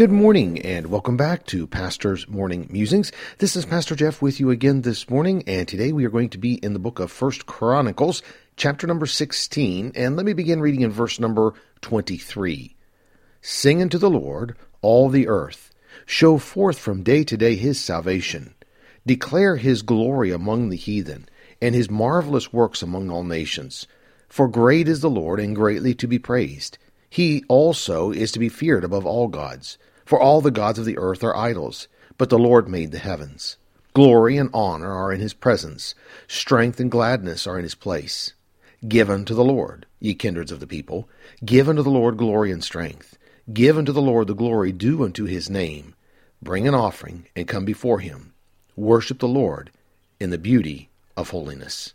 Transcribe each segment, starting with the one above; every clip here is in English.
Good morning and welcome back to Pastor's Morning Musings. This is Pastor Jeff with you again this morning and today we are going to be in the book of First Chronicles, chapter number 16, and let me begin reading in verse number 23. Sing unto the Lord, all the earth. Show forth from day to day his salvation. Declare his glory among the heathen, and his marvelous works among all nations. For great is the Lord, and greatly to be praised. He also is to be feared above all gods. For all the gods of the earth are idols, but the Lord made the heavens. Glory and honor are in his presence, strength and gladness are in his place. Give unto the Lord, ye kindreds of the people, give unto the Lord glory and strength. Give unto the Lord the glory due unto his name. Bring an offering and come before him. Worship the Lord in the beauty of holiness.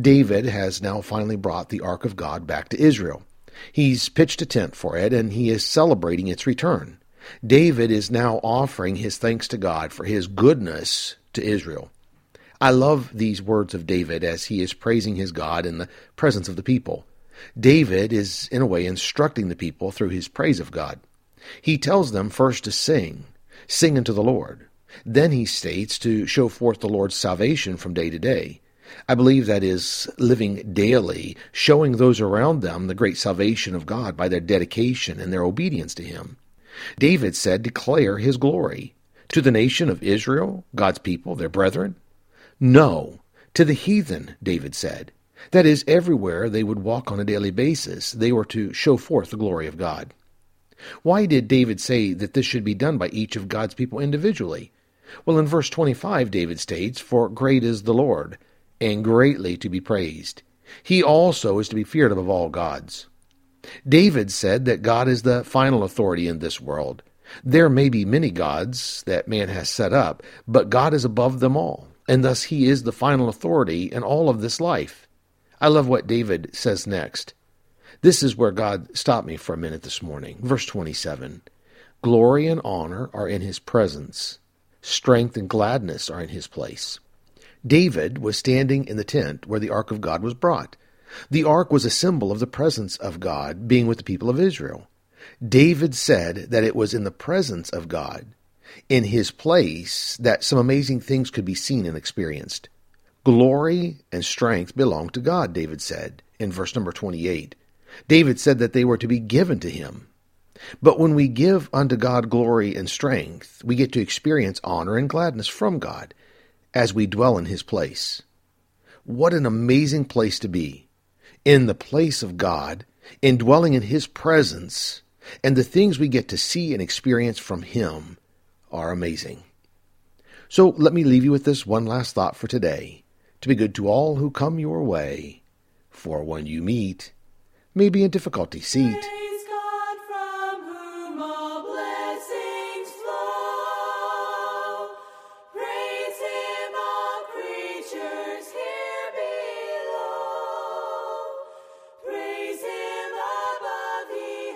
David has now finally brought the Ark of God back to Israel. He's pitched a tent for it and he is celebrating its return. David is now offering his thanks to God for his goodness to Israel. I love these words of David as he is praising his God in the presence of the people. David is, in a way, instructing the people through his praise of God. He tells them first to sing, sing unto the Lord. Then he states to show forth the Lord's salvation from day to day. I believe that is living daily, showing those around them the great salvation of God by their dedication and their obedience to Him. David said, Declare His glory. To the nation of Israel, God's people, their brethren? No, to the heathen, David said. That is, everywhere they would walk on a daily basis, they were to show forth the glory of God. Why did David say that this should be done by each of God's people individually? Well, in verse 25, David states, For great is the Lord, and greatly to be praised. He also is to be feared above all gods. David said that God is the final authority in this world. There may be many gods that man has set up, but God is above them all, and thus he is the final authority in all of this life. I love what David says next. This is where God stopped me for a minute this morning. Verse 27 Glory and honor are in his presence, strength and gladness are in his place. David was standing in the tent where the ark of God was brought. The ark was a symbol of the presence of God being with the people of Israel. David said that it was in the presence of God, in his place, that some amazing things could be seen and experienced. Glory and strength belong to God, David said in verse number 28. David said that they were to be given to him. But when we give unto God glory and strength, we get to experience honor and gladness from God as we dwell in his place. What an amazing place to be! In the place of God, in dwelling in his presence, and the things we get to see and experience from him are amazing. So let me leave you with this one last thought for today to be good to all who come your way, for when you meet, may be a difficulty seat thee.